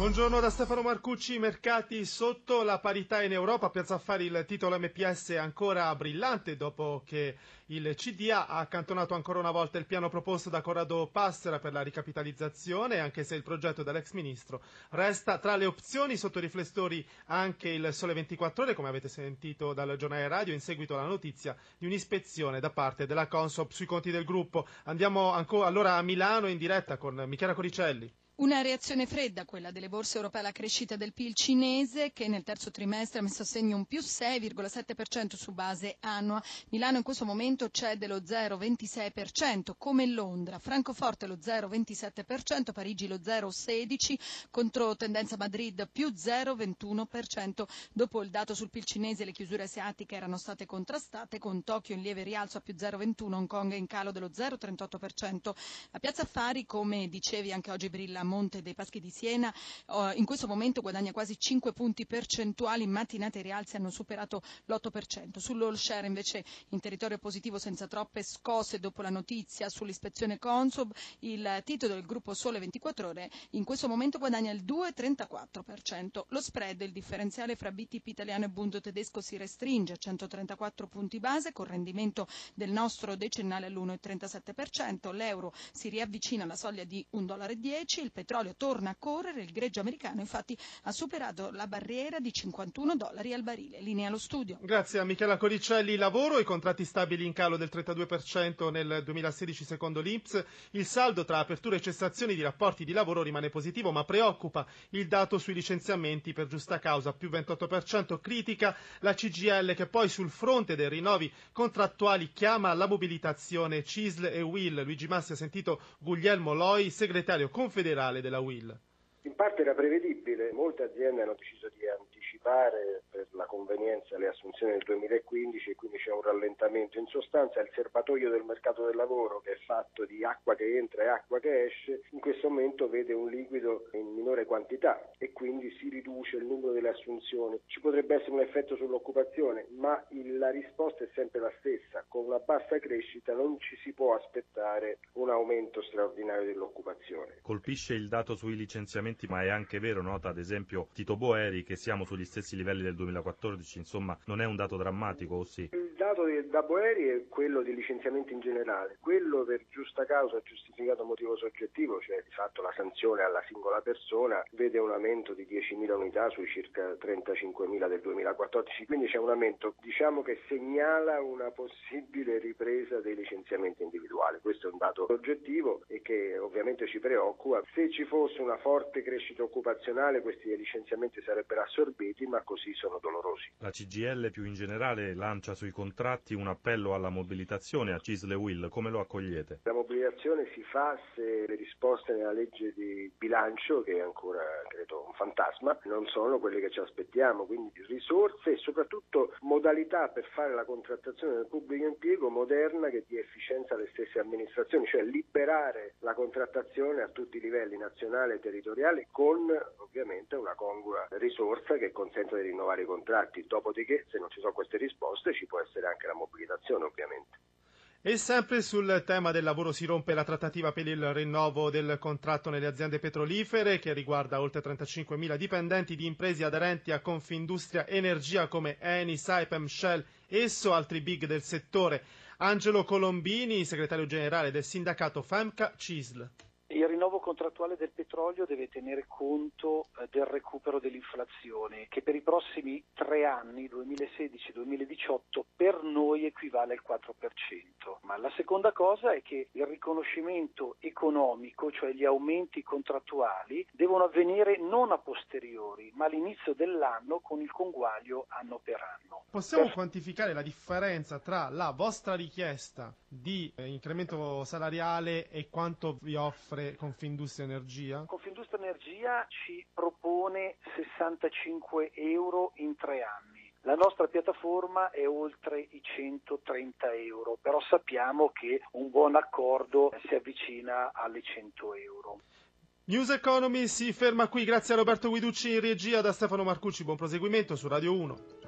Buongiorno da Stefano Marcucci, mercati sotto la parità in Europa, Piazza Affari il titolo MPS ancora brillante dopo che il CDA ha accantonato ancora una volta il piano proposto da Corrado Passera per la ricapitalizzazione, anche se il progetto dell'ex ministro resta tra le opzioni sotto riflettori anche il Sole 24 Ore, come avete sentito dal giornale radio, in seguito alla notizia di un'ispezione da parte della Consop sui conti del gruppo. Andiamo ancora allora a Milano in diretta con Michela Coricelli. Una reazione fredda, quella delle borse europee alla crescita del PIL cinese, che nel terzo trimestre ha messo a segno un più 6,7% su base annua. Milano in questo momento cede lo 0,26%, come Londra. Francoforte lo 0,27%, Parigi lo 0,16%, contro tendenza Madrid più 0,21%. Dopo il dato sul PIL cinese le chiusure asiatiche erano state contrastate, con Tokyo in lieve rialzo a più 0,21%, Hong Kong in calo dello 0,38%. A Piazza Affari, come dicevi anche oggi brilla Monte dei Paschi di Siena oh, in questo momento guadagna quasi 5 punti percentuali, mattinate e rialzi hanno superato l'8%. Sull'all share invece in territorio positivo senza troppe scosse dopo la notizia sull'ispezione Consob, il titolo del gruppo Sole 24 ore in questo momento guadagna il 2,34%. Lo spread, il differenziale fra BTP italiano e Bund tedesco si restringe a 134 punti base con rendimento del nostro decennale all'1,37%, l'euro si riavvicina alla soglia di 1,10 dollaro, il petrolio torna a correre, il greggio americano infatti ha superato la barriera di 51 dollari al barile. Linea allo studio. Grazie a Michela Coricelli. Lavoro, i contratti stabili in calo del 32% nel 2016 secondo l'Inps. Il saldo tra aperture e cessazioni di rapporti di lavoro rimane positivo ma preoccupa il dato sui licenziamenti per giusta causa più 28% critica la CGL che poi sul fronte dei rinnovi contrattuali chiama alla mobilitazione CISL e WIL. Luigi Massi ha sentito Guglielmo Loi, segretario confederale generale della WIL. In parte era prevedibile, molte aziende hanno deciso di anticipare per la convenienza le assunzioni del 2015 e quindi c'è un rallentamento. In sostanza il serbatoio del mercato del lavoro che è fatto di acqua che entra e acqua che esce, in questo momento vede un liquido in minore quantità e quindi si riduce il numero delle assunzioni. Ci potrebbe essere un effetto sull'occupazione, ma la risposta è sempre la stessa. Con una bassa crescita non ci si può aspettare un aumento straordinario dell'occupazione. Colpisce il dato sui licenziamenti, ma è anche vero, nota ad esempio Tito Boeri, che siamo sugli stessi livelli del 2014, insomma non è un dato drammatico, o sì? Dato da Boeri è quello di licenziamenti in generale, quello per giusta causa, giustificato motivo soggettivo, cioè di fatto la sanzione alla singola persona, vede un aumento di 10.000 unità sui circa 35.000 del 2014, quindi c'è un aumento diciamo che segnala una possibile ripresa dei licenziamenti individuali, questo è un dato oggettivo e che ovviamente ci preoccupa. Se ci fosse una forte crescita occupazionale questi licenziamenti sarebbero assorbiti, ma così sono dolorosi. La CGL più in generale lancia sui contratti un appello alla mobilitazione a Cisle Will, come lo accogliete? La mobilitazione si fa se le risposte nella legge di bilancio, che è ancora credo un fantasma, non sono quelle che ci aspettiamo, quindi risorse e soprattutto modalità per fare la contrattazione del pubblico impiego moderna che dia efficienza alle stesse amministrazioni, cioè liberare la contrattazione a tutti i livelli, nazionale e territoriale, con ovviamente una congrua risorsa che consenta di rinnovare i contratti. Dopodiché, se non ci sono queste risposte, ci può essere anche la mobilitazione, ovviamente. E sempre sul tema del lavoro si rompe la trattativa per il rinnovo del contratto nelle aziende petrolifere che riguarda oltre 35.000 dipendenti di imprese aderenti a Confindustria Energia come Eni, Saipem, Shell, esso altri big del settore. Angelo Colombini, segretario generale del sindacato FEMCA CISL. Il rinnovo contrattuale del petrolio deve tenere conto eh, del recupero dell'inflazione che per i prossimi tre anni, 2016-2018, per noi equivale al 4%. Ma la seconda cosa è che il riconoscimento economico, cioè gli aumenti contrattuali, devono avvenire non a posteriori, ma all'inizio dell'anno con il conguaglio anno per anno. Possiamo per... quantificare la differenza tra la vostra richiesta di eh, incremento salariale e quanto vi offre Confindustria Energia? Confindustria Energia ci propone 65 euro in tre anni. La nostra piattaforma è oltre i 130 euro, però sappiamo che un buon accordo si avvicina alle 100 euro. News Economy si ferma qui, grazie a Roberto Guiducci in regia, da Stefano Marcucci, buon proseguimento su Radio 1.